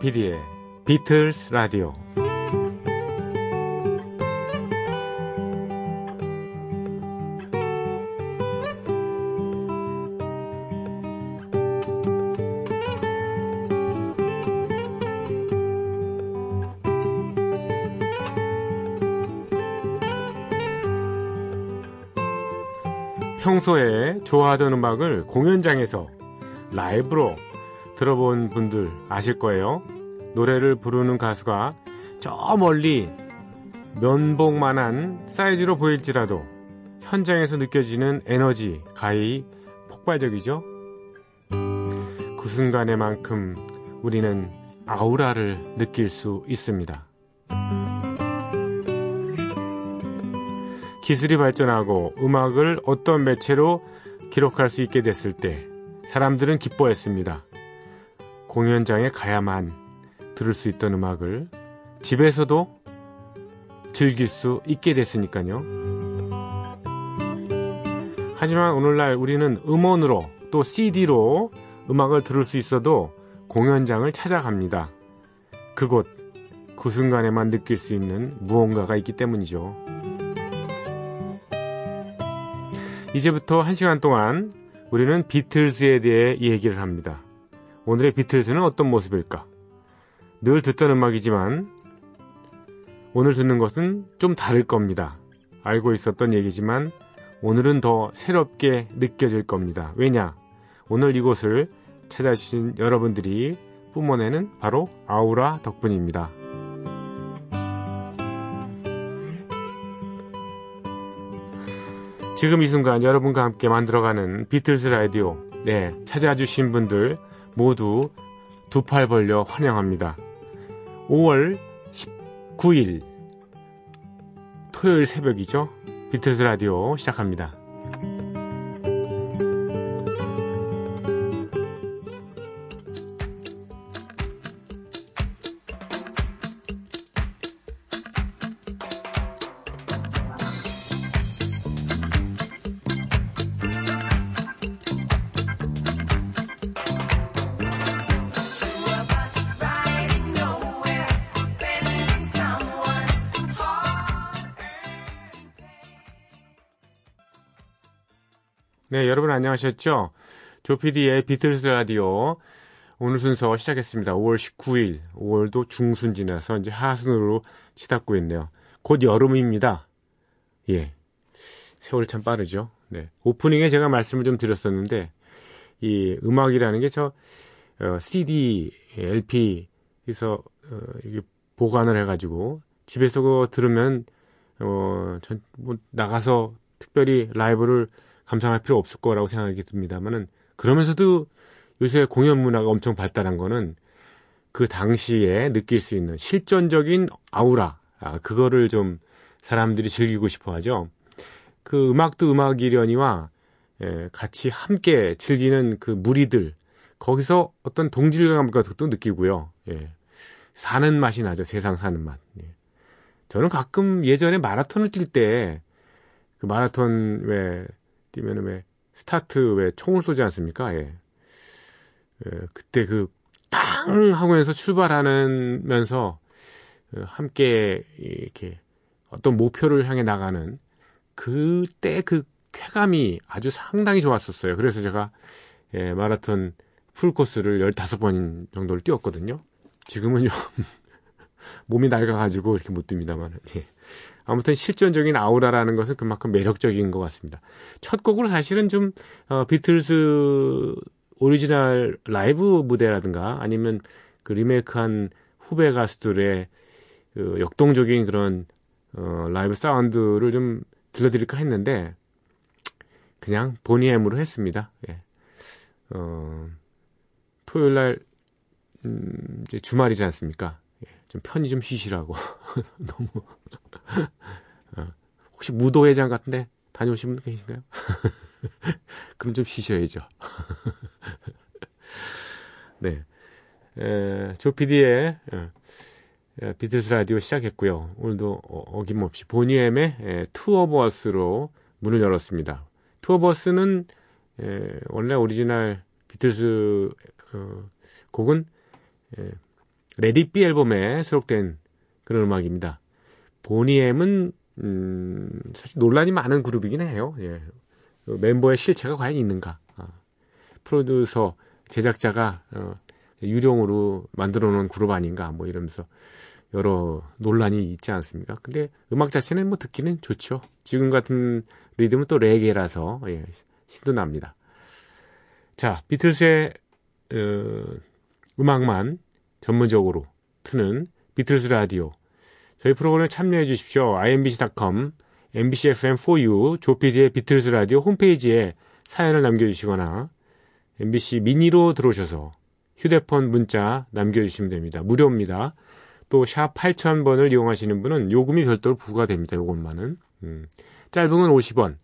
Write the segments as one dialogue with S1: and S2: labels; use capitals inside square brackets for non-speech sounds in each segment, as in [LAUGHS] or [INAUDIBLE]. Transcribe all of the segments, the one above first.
S1: 조피디의 비틀스 라디오. 평소에 좋아하던 음악을 공연장에서 라이브로 들어본 분들 아실 거예요. 노래를 부르는 가수가 저 멀리 면봉만한 사이즈로 보일지라도 현장에서 느껴지는 에너지 가히 폭발적이죠. 그 순간에만큼 우리는 아우라를 느낄 수 있습니다. 기술이 발전하고 음악을 어떤 매체로 기록할 수 있게 됐을 때 사람들은 기뻐했습니다. 공연장에 가야만 들을 수 있던 음악을 집에서도 즐길 수 있게 됐으니까요. 하지만 오늘날 우리는 음원으로 또 CD로 음악을 들을 수 있어도 공연장을 찾아갑니다. 그곳, 그 순간에만 느낄 수 있는 무언가가 있기 때문이죠. 이제부터 한 시간 동안 우리는 비틀즈에 대해 얘기를 합니다. 오늘의 비틀즈는 어떤 모습일까? 늘 듣던 음악이지만 오늘 듣는 것은 좀 다를 겁니다. 알고 있었던 얘기지만 오늘은 더 새롭게 느껴질 겁니다. 왜냐? 오늘 이곳을 찾아주신 여러분들이 뿜어내는 바로 아우라 덕분입니다. 지금 이 순간 여러분과 함께 만들어가는 비틀즈 라디오, 네, 찾아주신 분들 모두 두 팔 벌려 환영합니다. 5월 19일 토요일 새벽이죠. 비틀즈 라디오 시작합니다. 네, 여러분 안녕하셨죠? 조피디의 비틀스 라디오 오늘 순서 시작했습니다. 5월 19일, 5월도 중순 지나서 이제 하순으로 치닫고 있네요. 곧 여름입니다. 예. 세월 참 빠르죠. 네. 오프닝에 제가 말씀을 좀 드렸었는데, 이 음악이라는 게 저, 어, CD, LP에서, 어, 이게 보관을 해가지고, 집에서 그거 들으면, 어, 전, 뭐, 나가서 특별히 라이브를 감상할 필요 없을 거라고 생각이 듭니다만은 그러면서도 요새 공연 문화가 엄청 발달한 거는 그 당시에 느낄 수 있는 실존적인 아우라 아, 그거를 좀 사람들이 즐기고 싶어 하죠. 그 음악도 음악이려니와 예, 같이 함께 즐기는 그 무리들 거기서 어떤 동질감 같은 것도 느끼고요. 예, 사는 맛이 나죠. 세상 사는 맛. 예. 저는 가끔 예전에 마라톤을 뛸 때 그 마라톤 왜 뛰면은 왜 스타트 왜 총을 쏘지 않습니까? 예. 예 그때 그 땅 하고면서 출발하면서 어, 함께 이렇게 어떤 목표를 향해 나가는 그때 그 쾌감이 아주 상당히 좋았었어요. 그래서 제가 예, 마라톤 풀코스를 15번 정도를 뛰었거든요. 지금은 좀 몸이 낡아가지고 이렇게 못 뜁니다만. 예. 아무튼 실존적인 아우라라는 것은 그만큼 매력적인 것 같습니다. 첫 곡으로 사실은 좀 어, 비틀스 오리지널 라이브 무대라든가 아니면 그 리메이크한 후배 가수들의 그 역동적인 그런 어, 라이브 사운드를 좀 들려드릴까 했는데 그냥 보니엠으로 했습니다. 예. 어, 토요일 날 음, 이제 주말이지 않습니까? 예, 좀 편히 좀 쉬시라고 [LAUGHS] 너무 어, 혹시 무도회장 같은데 다녀오신 분 계신가요? [LAUGHS] 그럼 좀 쉬셔야죠. [LAUGHS] 네. 에, 조피디의 어, 비틀스 라디오 시작했고요. 오늘도 어, 김없이 보니엠의 Two of Us로 문을 열었습니다. Two of Us는 에, 원래 오리지널 비틀스 어, 곡은 에, Let It Be 앨범에 수록된 그런 음악입니다. 보니엠은 음, 사실 논란이 많은 그룹이긴 해요. 예. 그 멤버의 실체가 과연 있는가? 아, 프로듀서, 제작자가 어, 유령으로 만들어 놓은 그룹 아닌가? 뭐 이러면서 여러 논란이 있지 않습니까? 근데 음악 자체는 뭐 듣기는 좋죠. 지금 같은 리듬은 또 레게라서 예, 신도 납니다. 자, 비틀스의 어, 음악만 전문적으로 트는 비틀스 라디오. 저희 프로그램에 참여해 주십시오. imbc.com, mbcfm4u, 조피디의 비틀스 라디오 홈페이지에 사연을 남겨주시거나 MBC 미니로 들어오셔서 휴대폰 문자 남겨주시면 됩니다. 무료입니다. 또 샵 8000번을 이용하시는 분은 요금이 별도로 부과됩니다. 요것만은. 음. 짧은 건 50원,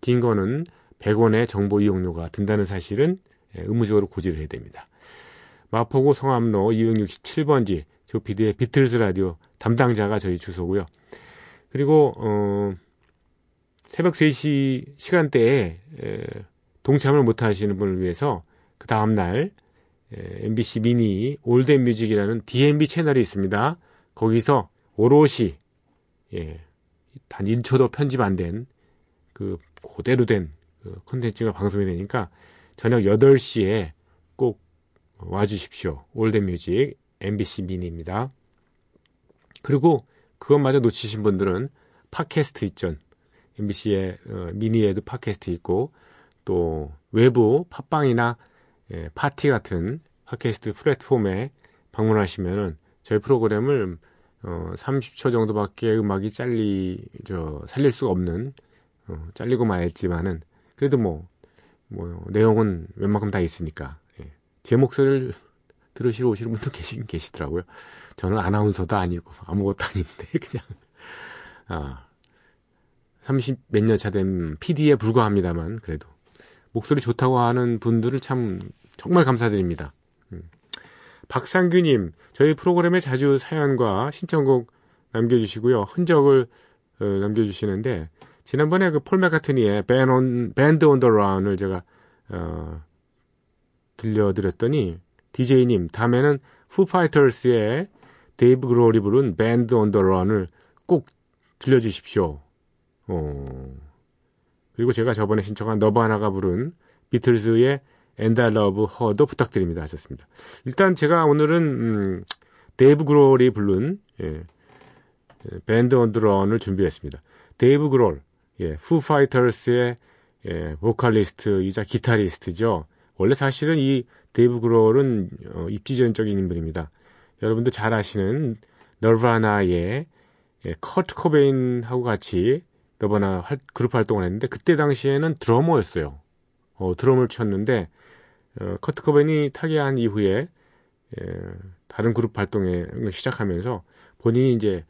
S1: 긴 거는 100원의 정보 이용료가 든다는 사실은 예, 의무적으로 고지를 해야 됩니다. 마포구 성암로 267번지 조피디의 비틀즈 라디오 담당자가 저희 주소고요. 그리고 어, 새벽 3시 시간대에 에, 동참을 못 하시는 분을 위해서 그 다음 날 MBC 미니 올덴 뮤직이라는 DMB 채널이 있습니다. 거기서 오롯이 예, 단 1초도 편집 안 된그 그대로 된 그 콘텐츠가 방송이 되니까 저녁 8시에 꼭 와주십시오. 올덴 뮤직 MBC 미니입니다. 그리고 그것마저 놓치신 분들은 팟캐스트 있죠. MBC의 어, 미니에도 팟캐스트 있고 또 외부 팟빵이나 예, 파티 같은 팟캐스트 플랫폼에 방문하시면은 저희 프로그램을 어, 30초 정도밖에 음악이 잘리 저 살릴 수가 없는 어, 잘리고 말지만은 그래도 뭐, 뭐 내용은 웬만큼 다 있으니까 예. 제 목소리를 [LAUGHS] 들으시러 오시는 분도 계시긴 계시더라고요. 저는 아나운서도 아니고 아무것도 아닌데 [LAUGHS] 그냥 아 30 몇 년 차 된 PD에 불과합니다만 그래도 목소리 좋다고 하는 분들을 참 정말 감사드립니다. 음. 박상규님 저희 프로그램에 자주 사연과 신청곡 남겨주시고요 흔적을 어, 남겨주시는데 지난번에 그 폴 맥카트니의 밴드 온 더 런을 제가 어, 들려드렸더니 DJ님, 다음에는 푸파이터스의 데이브 그롤이 부른 Band on the Run을 꼭 들려주십시오. 어. 그리고 제가 저번에 신청한 너바나가 부른 비틀즈의 And I Love Her도 부탁드립니다 하셨습니다. 일단 제가 오늘은 음, 데이브 그롤이 부른 예, Band on the Run을 준비했습니다. 데이브 그롤, 예, 푸 파이터스의 예, 보컬리스트이자 기타리스트죠. 원래 사실은 이 데이브 그롤은 어, 입지전적인 인물입니다. 여러분도 잘 아시는 너바나의 예, 커트 코베인하고 같이 너바나 활, 그룹 활동을 했는데 그때 당시에는 드러머였어요. 어, 드럼을 쳤는데 어, 커트 코베인이 타계한 이후에 예, 다른 그룹 활동을 시작하면서 본인이 이제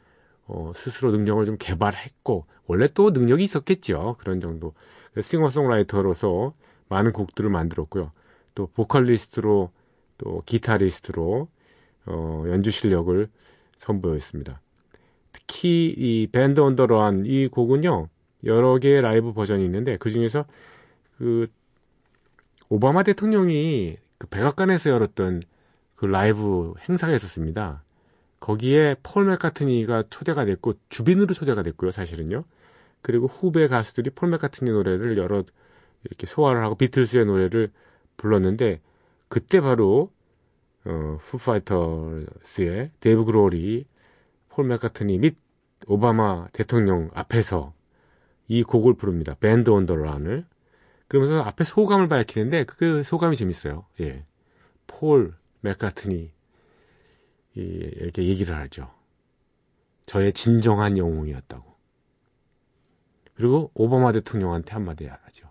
S1: 어, 스스로 능력을 좀 개발했고 원래 또 능력이 있었겠죠 그런 정도 싱어송라이터로서 많은 곡들을 만들었고요 또 보컬리스트로 또 기타리스트로 어, 연주 실력을 선보였습니다. 특히 이 밴드 언더러한 이 곡은요 여러 개의 라이브 버전이 있는데 그 중에서 그 오바마 대통령이 그 백악관에서 열었던 그 라이브 행사가 있었습니다. 거기에 폴 맥카트니가 초대가 됐고 주빈으로 초대가 됐고요, 사실은요. 그리고 후배 가수들이 폴 맥카트니 노래를 여러 이렇게 소화를 하고 비틀스의 노래를 불렀는데 그때 바로 어, 푸파이터스의 데이브 그롤이, 폴 맥카트니 및 오바마 대통령 앞에서 이 곡을 부릅니다. Band on the Run을 그러면서 앞에 소감을 밝히는데 그 소감이 재밌어요. 예. 폴 맥카트니 이렇게 얘기를 하죠. 저의 진정한 영웅이었다고. 그리고 오바마 대통령한테 한마디 하죠.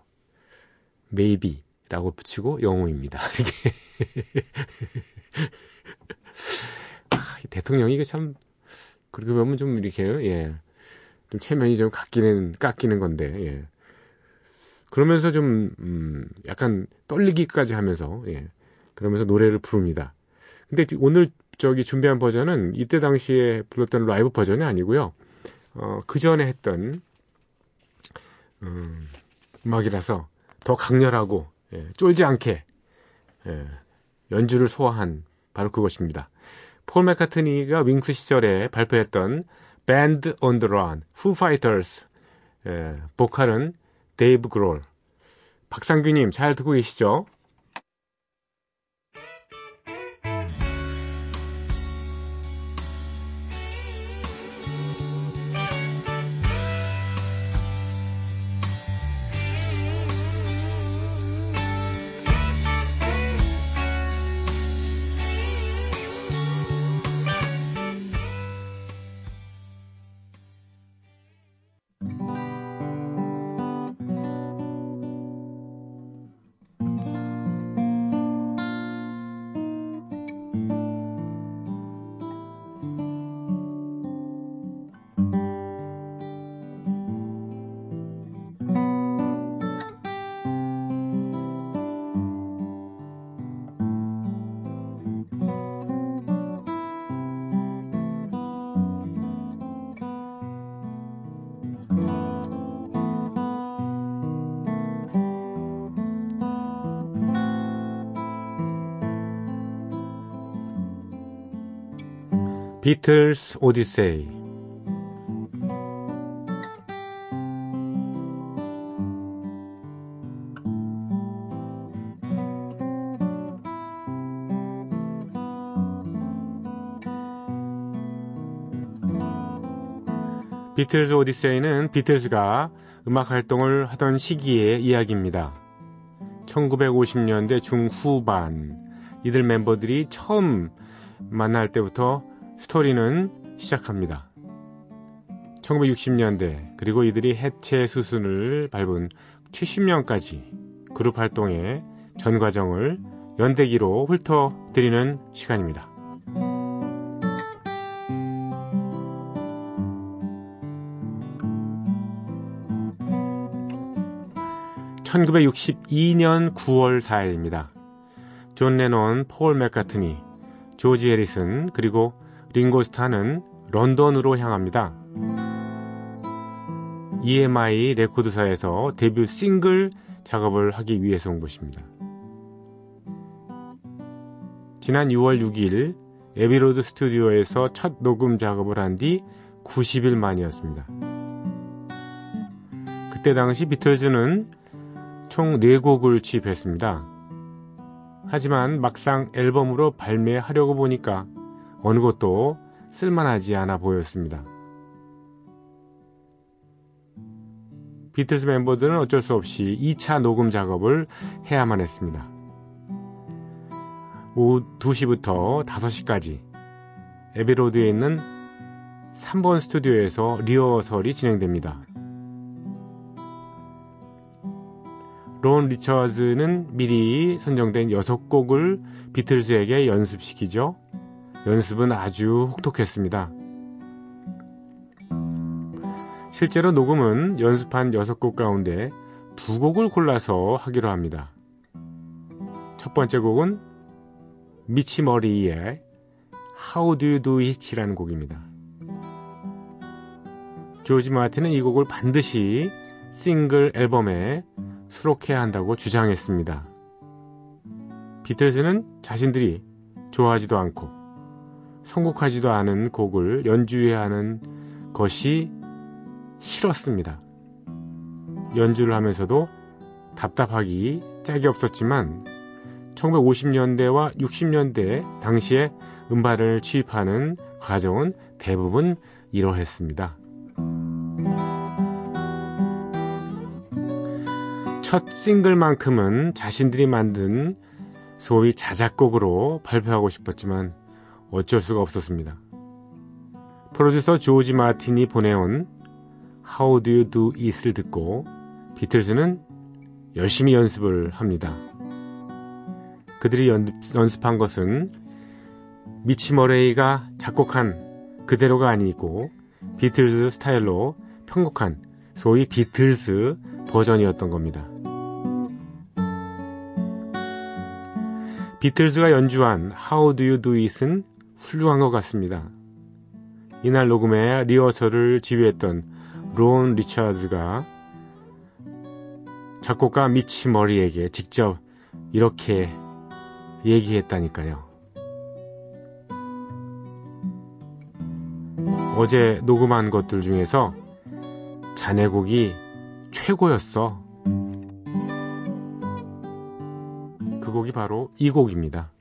S1: Maybe 라고 붙이고 영웅입니다. [LAUGHS] 이렇게. 아, 대통령이 이게 참, 그렇게 보면 좀 이렇게, 예. 좀 체면이 좀 깎이는, 깎이는 건데, 예. 그러면서 좀, 음, 약간 떨리기까지 하면서, 예. 그러면서 노래를 부릅니다. 근데 오늘 저기 준비한 버전은 이때 당시에 불렀던 라이브 버전이 아니고요. 어, 그 전에 했던, 음, 음악이라서 더 강렬하고 예, 쫄지 않게 예, 연주를 소화한 바로 그것입니다. 폴 맥카트니가 윙스 시절에 발표했던 Band on the Run, Foo Fighters, 예, 보컬은 데이브 그롤. 박상규님 잘 듣고 계시죠? 비틀스 오디세이 비틀즈 오디세이는 비틀즈가 음악 활동을 하던 시기의 이야기입니다. 1950년대 중후반 이들 멤버들이 처음 만날 때부터 스토리는 시작합니다. 1960년대 그리고 이들이 해체 수순을 밟은 70년까지 그룹 활동의 전 과정을 연대기로 훑어드리는 시간입니다. 1962년 9월 4일입니다. 존 레논, 폴 맥카트니, 조지 해리슨, 그리고 링고스타는 런던으로 향합니다. EMI 레코드사에서 데뷔 싱글 작업을 하기 위해서 온 것입니다. 지난 6월 6일 에비로드 스튜디오에서 첫 녹음 작업을 한 뒤 90일 만이었습니다. 그때 당시 비틀즈는 총 4곡을 취입했습니다. 하지만 막상 앨범으로 발매하려고 보니까 어느 것도 쓸만하지 않아 보였습니다. 비틀스 멤버들은 어쩔 수 없이 2차 녹음 작업을 해야만 했습니다. 오후 2시부터 5시까지 에비로드에 있는 3번 스튜디오에서 리허설이 진행됩니다. 론 리처즈는 미리 선정된 6곡을 비틀즈에게 연습시키죠. 연습은 아주 혹독했습니다. 실제로 녹음은 연습한 6곡 가운데 두 곡을 골라서 하기로 합니다. 첫 번째 곡은 미치 머리의 How Do You Do It이라는 곡입니다. 조지 마틴은 이 곡을 반드시 싱글 앨범에 수록해야 한다고 주장했습니다. 비틀즈는 자신들이 좋아하지도 않고 선곡하지도 않은 곡을 연주해야 하는 것이 싫었습니다. 연주를 하면서도 답답하기 짝이 없었지만 1950년대와 60년대 당시에 음반을 취입하는 과정은 대부분 이러했습니다. 첫 싱글만큼은 자신들이 만든 소위 자작곡으로 발표하고 싶었지만 어쩔 수가 없었습니다. 프로듀서 조지 마틴이 보내온 How Do You Do It을 듣고 비틀즈는 열심히 연습을 합니다. 그들이 연, 연습한 것은 미치 머레이가 작곡한 그대로가 아니고 비틀즈 스타일로 편곡한 소위 비틀즈 버전이었던 겁니다. 비틀즈가 연주한 How Do You Do It은 훌륭한 것 같습니다. 이날 녹음에 리허설을 지휘했던 론 리처즈가 작곡가 미치 머리에게 직접 이렇게 얘기했다니까요. 어제 녹음한 것들 중에서 자네 곡이 최고였어. 그 곡이 바로 이 곡입니다.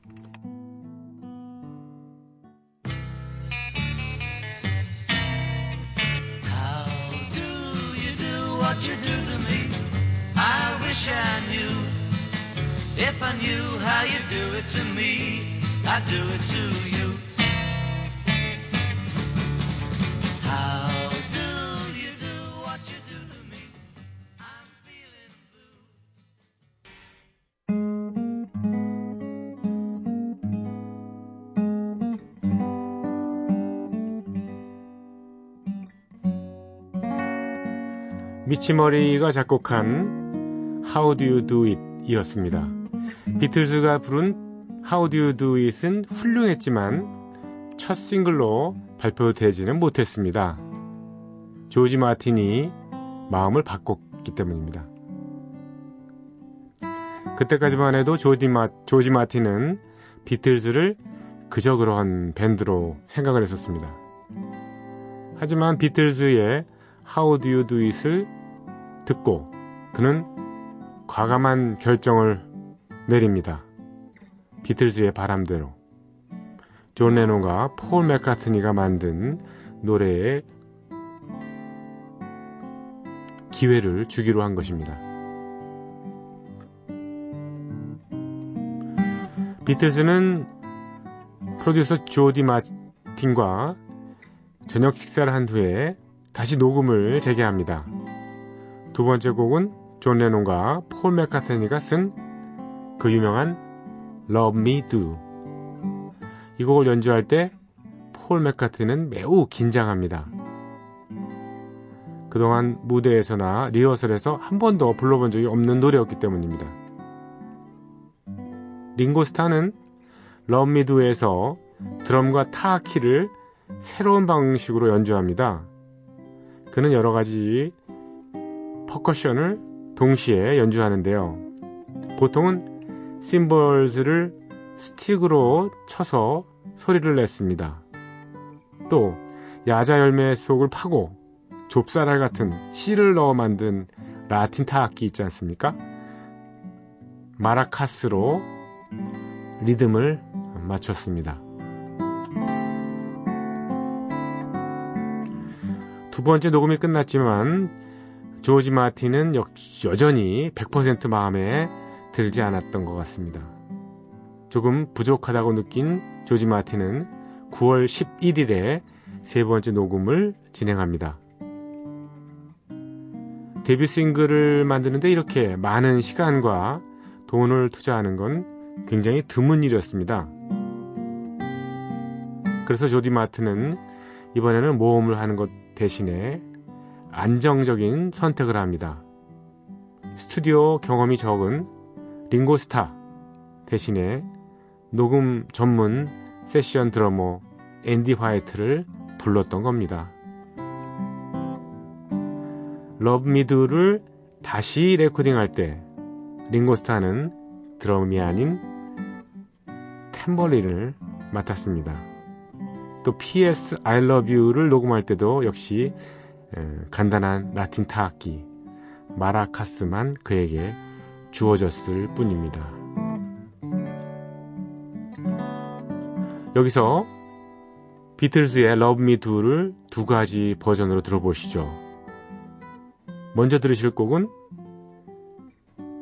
S1: Wish I knew. If I knew how you do it to me, I'd do it to you. How 미치머리가 작곡한 How Do You Do It 이었습니다. 비틀즈가 부른 How Do You Do It은 훌륭했지만 첫 싱글로 발표되지는 못했습니다. 조지 마틴이 마음을 바꿨기 때문입니다. 그때까지만 해도 조지, 마, 조지 마틴은 비틀즈를 그저 그러한 밴드로 생각을 했었습니다. 하지만 비틀즈의 How Do You Do It을 듣고 그는 과감한 결정을 내립니다. 비틀즈의 바람대로. 존 레논과 폴 맥카트니가 만든 노래에 기회를 주기로 한 것입니다. 비틀즈는 프로듀서 조지 마틴과 저녁 식사를 한 후에 다시 녹음을 재개합니다. 두 번째 곡은 존 레논과 폴 맥카트니가 쓴 그 유명한 Love Me Do. 이 곡을 연주할 때 폴 맥카트니는 매우 긴장합니다. 그동안 무대에서나 리허설에서 한 번도 불러본 적이 없는 노래였기 때문입니다. 링고스타는 Love Me Do에서 드럼과 타 키를 새로운 방식으로 연주합니다. 그는 여러 가지 퍼커션을 동시에 연주하는데요. 보통은 심벌즈를 스틱으로 쳐서 소리를 냈습니다. 또 야자 열매 속을 파고 좁쌀알 같은 씨를 넣어 만든 라틴 타악기 있지 않습니까? 마라카스로 리듬을 맞췄습니다. 두 번째 녹음이 끝났지만 조지 마틴은 여전히 100% 마음에 들지 않았던 것 같습니다. 조금 부족하다고 느낀 조지 마틴은 9월 11일에 세 번째 녹음을 진행합니다. 데뷔 싱글을 만드는데 이렇게 많은 시간과 돈을 투자하는 건 굉장히 드문 일이었습니다. 그래서 조디 마틴은 이번에는 모험을 하는 것 대신에 안정적인 선택을 합니다. 스튜디오 경험이 적은 링고스타 대신에 녹음 전문 세션 드러머 앤디 화이트를 불렀던 겁니다. Love Me Do를 다시 레코딩할 때 링고스타는 드럼이 아닌 탬버린을 맡았습니다. 또 PS I Love You를 녹음할 때도 역시 간단한 라틴 타악기 마라카스만 그에게 주어졌을 뿐입니다. 여기서 비틀즈의 Love Me Do를 두 가지 버전으로 들어보시죠. 먼저 들으실 곡은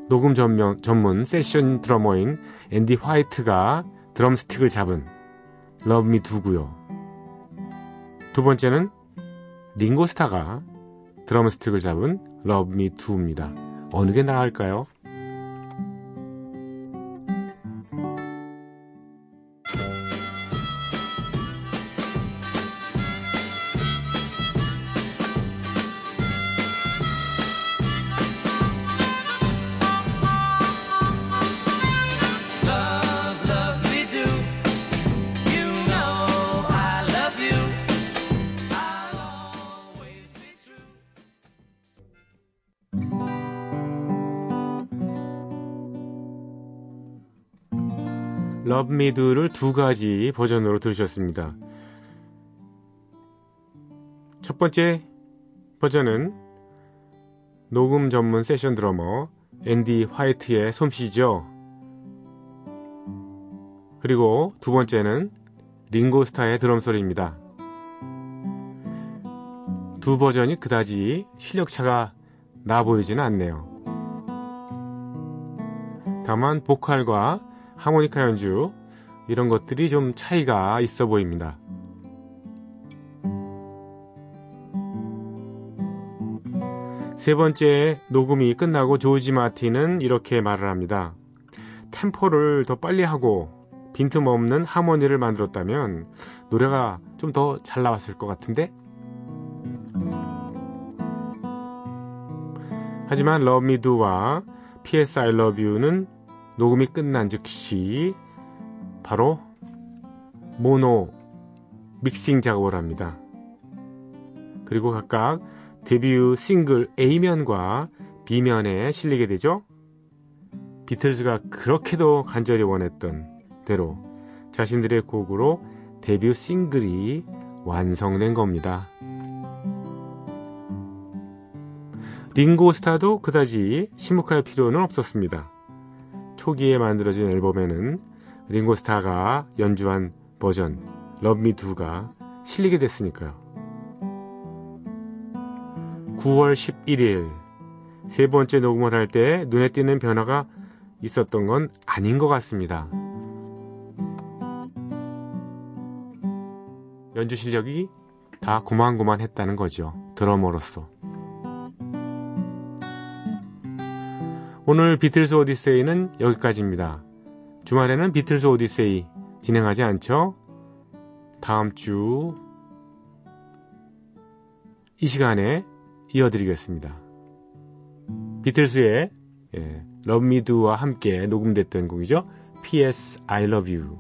S1: 녹음 전문, 전문 세션 드러머인 앤디 화이트가 드럼 스틱을 잡은 Love Me Do고요. 두 번째는 링고스타가 드럼스틱을 잡은 Love Me To입니다. 어느 게 나을까요? Love Me Do를 두 가지 버전으로 들으셨습니다. 첫 번째 버전은 녹음 전문 세션 드러머 앤디 화이트의 솜씨죠. 그리고 두 번째는 링고스타의 드럼 소리입니다. 두 버전이 그다지 실력차가 나 보이지는 않네요. 다만 보컬과 하모니카 연주 이런 것들이 좀 차이가 있어 보입니다. 세 번째 녹음이 끝나고 조지 마틴은 이렇게 말을 합니다. 템포를 더 빨리 하고 빈틈없는 하모니를 만들었다면 노래가 좀 더 잘 나왔을 것 같은데? 하지만 Do와 PS I Love You는 녹음이 끝난 즉시 바로 모노 믹싱 작업을 합니다. 그리고 각각 데뷔 싱글 A면과 B면에 실리게 되죠. 비틀즈가 그렇게도 간절히 원했던 대로 자신들의 곡으로 데뷔 싱글이 완성된 겁니다. 링고 스타도 그다지 심각할 필요는 없었습니다. 초기에 만들어진 앨범에는 링고스타가 연주한 버전 Love Me Do가 실리게 됐으니까요. 9월 11일 세 번째 녹음을 할 때 눈에 띄는 변화가 있었던 건 아닌 것 같습니다. 연주 실력이 다 고만고만했다는 거죠. 드러머로서. 오늘 비틀스 오디세이는 여기까지입니다. 주말에는 비틀스 오디세이 진행하지 않죠? 다음 주 이 시간에 이어드리겠습니다. 비틀스의 예, Do와 함께 녹음됐던 곡이죠. P.S. I Love You.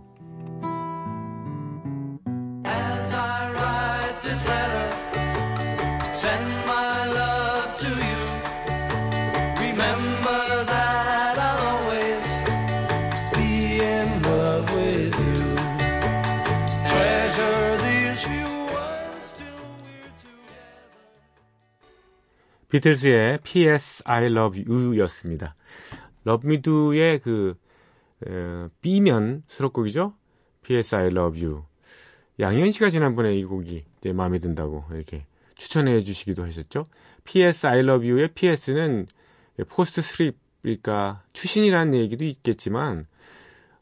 S1: 비틀스의 P.S. I Love You였습니다. Do의 그 에, B면 수록곡이죠. P.S. I Love You. 양현 씨가 지난번에 이 곡이 이제 마음에 든다고 이렇게 추천해 주시기도 하셨죠. P.S. I Love You의 P.S.는 포스트 스립이니까 추신이라는 얘기도 있겠지만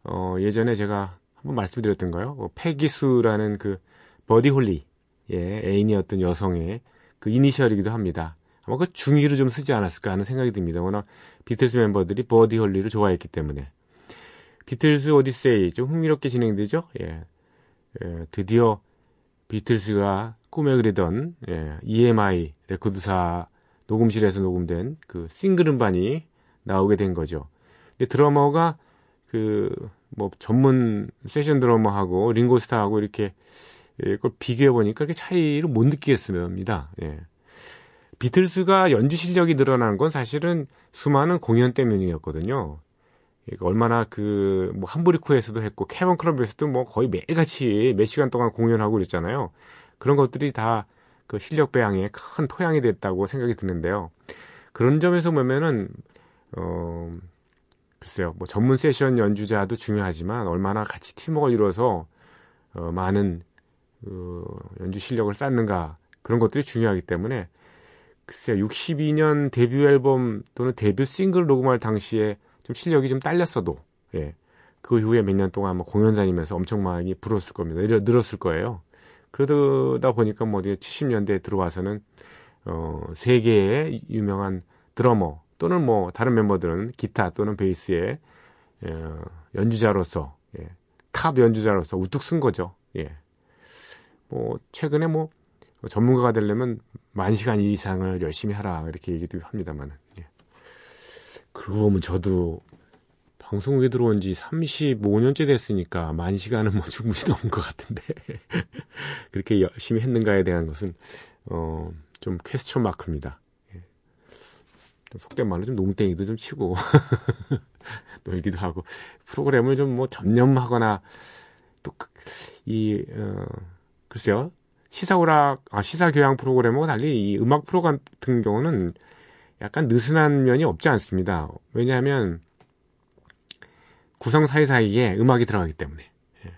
S1: 어, 예전에 제가 한번 말씀드렸던가요? 어, 패기수라는 그 버디 홀리 예, 애인이었던 여성의 그 이니셜이기도 합니다. 아마 그 중의로 좀 쓰지 않았을까 하는 생각이 듭니다. 워낙 비틀스 멤버들이 버디 홀리를 좋아했기 때문에. 비틀스 오디세이 좀 흥미롭게 진행되죠? 예. 예, 드디어 비틀스가 꿈에 그리던 예, EMI 레코드사 녹음실에서 녹음된 그 싱글 음반이 나오게 된 거죠. 근데 드러머가 그 뭐 전문 세션 드러머하고 링고스타하고 이렇게 예, 그걸 비교해 보니까 그렇게 차이를 못 느끼겠습니다. 예. 비틀스가 연주 실력이 늘어난 건 사실은 수많은 공연 때문이었거든요. 그러니까 얼마나 그, 뭐, 함부리코에서도 했고, 캐번 클럽에서도 뭐 거의 매일같이 몇 시간 동안 공연하고 그랬잖아요. 그런 것들이 다 그 실력 배양에 큰 토양이 됐다고 생각이 드는데요. 그런 점에서 보면은, 어, 글쎄요, 뭐 전문 세션 연주자도 중요하지만 얼마나 같이 팀워크를 이루어서, 어, 많은, 그, 연주 실력을 쌓는가, 그런 것들이 중요하기 때문에, 글쎄요, 62년 데뷔 앨범 또는 데뷔 싱글 녹음할 당시에 좀 실력이 좀 딸렸어도, 예. 그 이후에 몇 년 동안 뭐 공연 다니면서 엄청 많이 불었을 겁니다. 늘- 늘었을 거예요. 그러다 보니까 뭐 70년대에 들어와서는, 어, 세계의 유명한 드러머 또는 뭐 다른 멤버들은 기타 또는 베이스의, 어, 연주자로서, 예. 탑 연주자로서 우뚝 선 거죠. 예. 뭐, 최근에 뭐, 전문가가 되려면 만 시간 이상을 열심히 하라 이렇게 얘기도 합니다만 예. 그러고 보면 저도 방송국에 들어온 지 35년째 됐으니까 만 시간은 뭐 충분히 넘은 것 같은데 [LAUGHS] 그렇게 열심히 했는가에 대한 것은 어, 좀 퀘스천 마크입니다. 예. 좀 속된 말로 좀 농땡이도 좀 치고 [LAUGHS] 놀기도 하고 프로그램을 좀 뭐 전념하거나 또이 어, 글쎄요 시사오락, 아, 시사 교양 프로그램하고 달리 이 음악 프로그램 같은 경우는 약간 느슨한 면이 없지 않습니다. 왜냐하면 구성 사이사이에 음악이 들어가기 때문에. 예.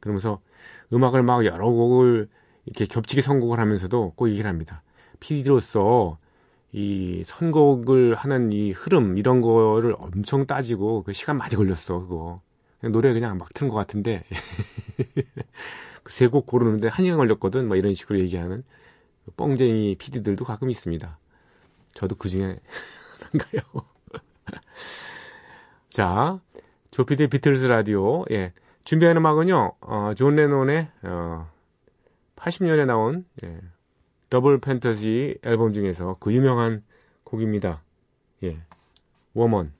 S1: 그러면서 음악을 막 여러 곡을 이렇게 겹치게 선곡을 하면서도 꼭 얘기를 합니다. PD로서 이 선곡을 하는 이 흐름 이런 거를 엄청 따지고 그 시간 많이 걸렸어 그거 그냥 노래 그냥 막 트는 것 같은데 그 [LAUGHS] 세 곡 고르는데 한 시간 걸렸거든 뭐 이런 식으로 얘기하는 뻥쟁이 PD들도 가끔 있습니다. 저도 그 중에 [LAUGHS] 하나인가요? [LAUGHS] 자, 조피디의 비틀즈 라디오 예 준비한 음악은요 어, 존 레논의 어, 80년에 나온 예, Double Fantasy 앨범 중에서 그 유명한 곡입니다. 예.
S2: Woman.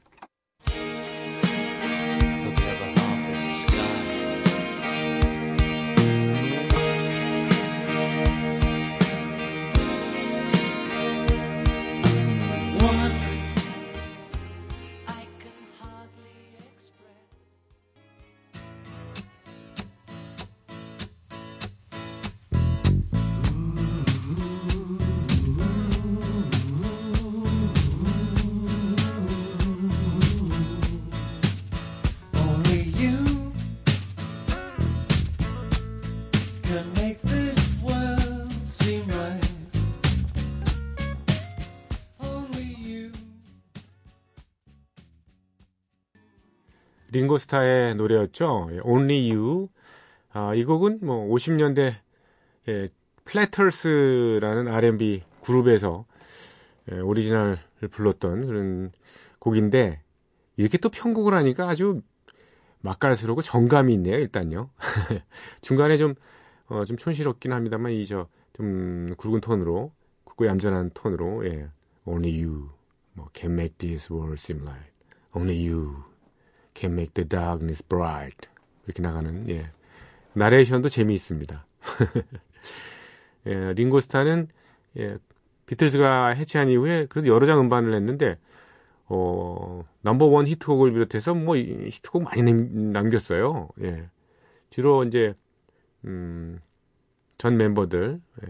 S1: 링고스타의 노래였죠. 예, Only You. 아, 이 곡은 뭐 50년대 예, 플래터스라는 R&B 그룹에서 예, 오리지널을 불렀던 그런 곡인데 이렇게 또 편곡을 하니까 아주 맛깔스럽고 정감이 있네요. 일단요. [LAUGHS] 중간에 좀 어, 좀 촌스럽긴 합니다만 이 저 좀 굵은 톤으로 굵고 얌전한 톤으로 예. Only you 뭐 can make this world seem light. Only you can make the darkness bright. 이렇게 나가는 예. 나레이션도 재미있습니다. [LAUGHS] 예, 링고스타는 예, 비틀즈가 해체한 이후에 그래도 여러 장 음반을 냈는데 어, 넘버원 히트곡을 비롯해서 뭐 이- 히트곡 많이 남- 남겼어요. 예. 주로 이제 음, 전 멤버들 예.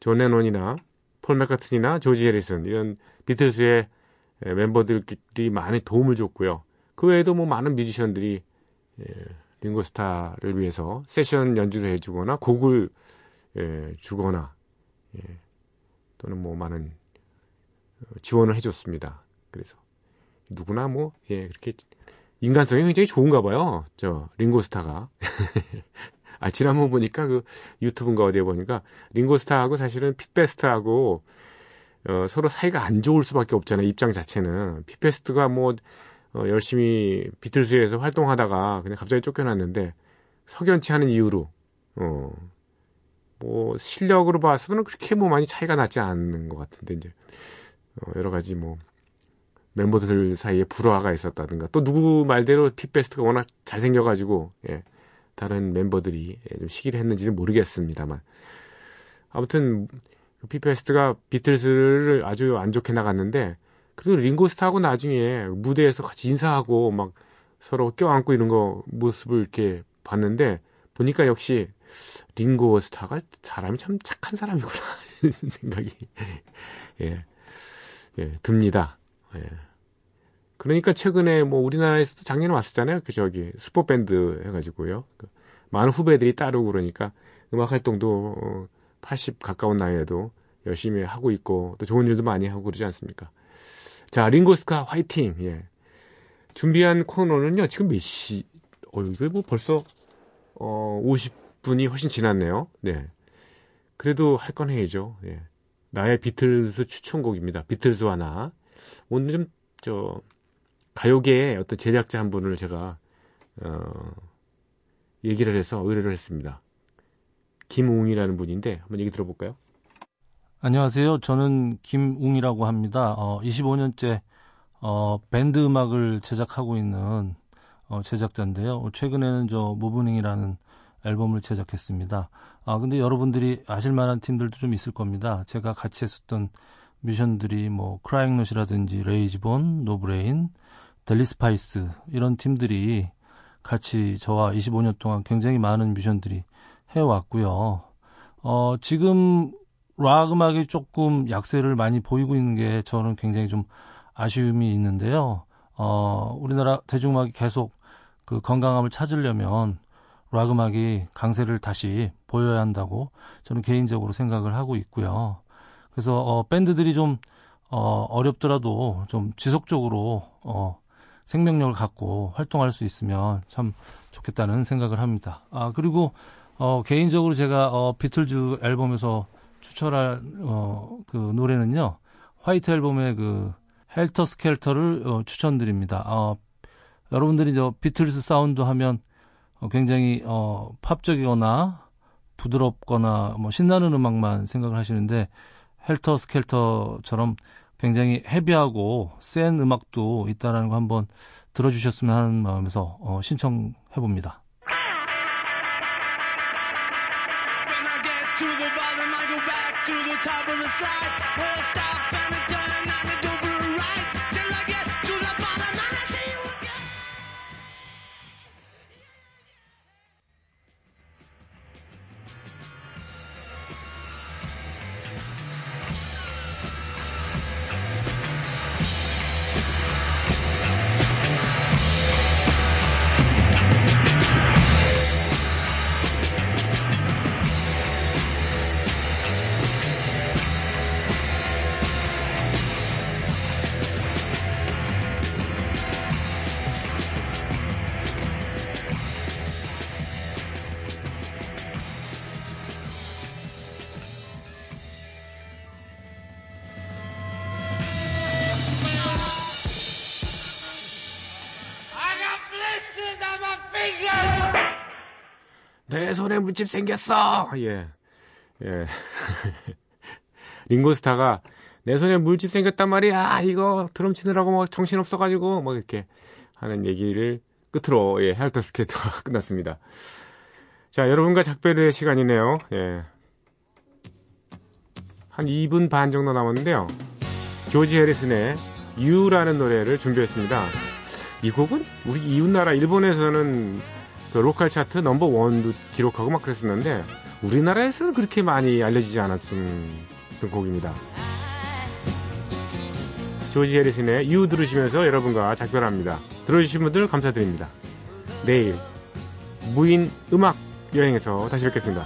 S1: 존 레논이나 폴 맥카트니나 조지 해리슨 이런 비틀즈의 예, 멤버들이 많이 도움을 줬고요. 그 외에도 뭐 많은 뮤지션들이 예, 링고스타를 위해서 세션 연주를 해주거나 곡을 예, 주거나 예, 또는 뭐 많은 어, 지원을 해줬습니다. 그래서 누구나 뭐 예, 그렇게 인간성이 굉장히 좋은가 봐요. 저 링고스타가. [LAUGHS] 아 지난번 보니까 그 유튜브인가 어디에 보니까 링고스타하고 사실은 핏베스트하고 어, 서로 사이가 안 좋을 수밖에 없잖아요. 입장 자체는 핏베스트가 뭐 어, 열심히 비틀스에서 활동하다가 그냥 갑자기 쫓겨났는데 석연치 않은 이유로 어, 뭐 실력으로 봐서는 그렇게 뭐 많이 차이가 나지 않는 것 같은데 이제 어, 여러 가지 뭐 멤버들 사이에 불화가 있었다든가 또 누구 말대로 핏베스트가 워낙 잘생겨가지고 예, 다른 멤버들이 예, 좀 시기를 했는지는 모르겠습니다만. 아무튼 그 핏베스트가 비틀스를 아주 안 좋게 나갔는데 그래도 링고스타하고 나중에 무대에서 같이 인사하고 막 서로 껴안고 이런 거 모습을 이렇게 봤는데 보니까 역시 링고스타가 사람이 참 착한 사람이구나 [LAUGHS] 이런 생각이 [LAUGHS] 예, 예 듭니다. 예. 그러니까 최근에 뭐 우리나라에서도 작년에 왔었잖아요. 그 저기 슈퍼 밴드 해가지고요. 그 많은 후배들이 따르고 그러니까 음악 활동도 어, 80 가까운 나이에도 열심히 하고 있고 또 좋은 일도 많이 하고 그러지 않습니까? 자, 링고스카 화이팅. 예. 준비한 코너는요. 지금 몇 시? 어, 이거 뭐 벌써 어 50분이 훨씬 지났네요. 네. 그래도 할 건 해야죠. 예. 나의 비틀즈 추천곡입니다. 비틀즈와 나. 오늘 좀 저 가요계의 어떤 제작자 한 분을 제가 어 얘기를 해서 의뢰를 했습니다. 김웅이라는 분인데 한번 얘기 들어볼까요?
S3: 안녕하세요. 저는 김웅이라고 합니다. 어, 25년째 어, 밴드 음악을 제작하고 있는 어, 제작자인데요. 최근에는 저 모브닝이라는 앨범을 제작했습니다. 아 근데 여러분들이 아실 만한 팀들도 좀 있을 겁니다. 제가 같이 했었던 뮤지션들이 뭐 크라잉넛이라든지 레이지본, 노브레인, 델리스파이스 이런 팀들이 같이 저와 25년 동안 굉장히 많은 뮤지션들이 해왔고요. 어, 지금 락 음악이 조금 약세를 많이 보이고 있는 게 저는 굉장히 좀 아쉬움이 있는데요. 어, 우리나라 대중음악이 계속 그 건강함을 찾으려면 락 음악이 강세를 다시 보여야 한다고 저는 개인적으로 생각을 하고 있고요. 그래서 어, 밴드들이 좀 어, 어렵더라도 좀 지속적으로 어, 생명력을 갖고 활동할 수 있으면 참 좋겠다는 생각을 합니다. 아 그리고 어, 개인적으로 제가 어, 비틀즈 앨범에서 추천할 어, 그 노래는요 화이트 앨범의 그 Helter Skelter를 어, 추천드립니다. 어, 여러분들이 저 비틀스 사운드 하면 어, 굉장히 어, 팝적이거나 부드럽거나 뭐 신나는 음악만 생각을 하시는데 Helter Skelter처럼 굉장히 heavy하고 센 음악도 있다라는 거 한번 들어주셨으면 하는 마음에서 어, 신청해 봅니다.
S4: top of the slide. Well, stop.
S1: 손에 물집 생겼어! 예. 예. [LAUGHS] 링고스타가 내 손에 물집 생겼단 말이야! 이거 드럼 치느라고 막 정신 없어가지고, 뭐 이렇게 하는 얘기를 끝으로, 예, Helter Skelter가 [LAUGHS] 끝났습니다. 자, 여러분과 작별의 시간이네요. 예. 한 2분 반 정도 남았는데요. 조지 해리슨의 You라는 노래를 준비했습니다. 이 곡은 우리 이웃나라 일본에서는 그 로컬 차트 넘버 원도 기록하고 막 그랬었는데 우리나라에서는 그렇게 많이 알려지지 않았던 곡입니다. 조지 해리슨의 You 들으시면서 여러분과 작별합니다. 들어주신 분들 감사드립니다. 내일 무인 음악 여행에서 다시 뵙겠습니다.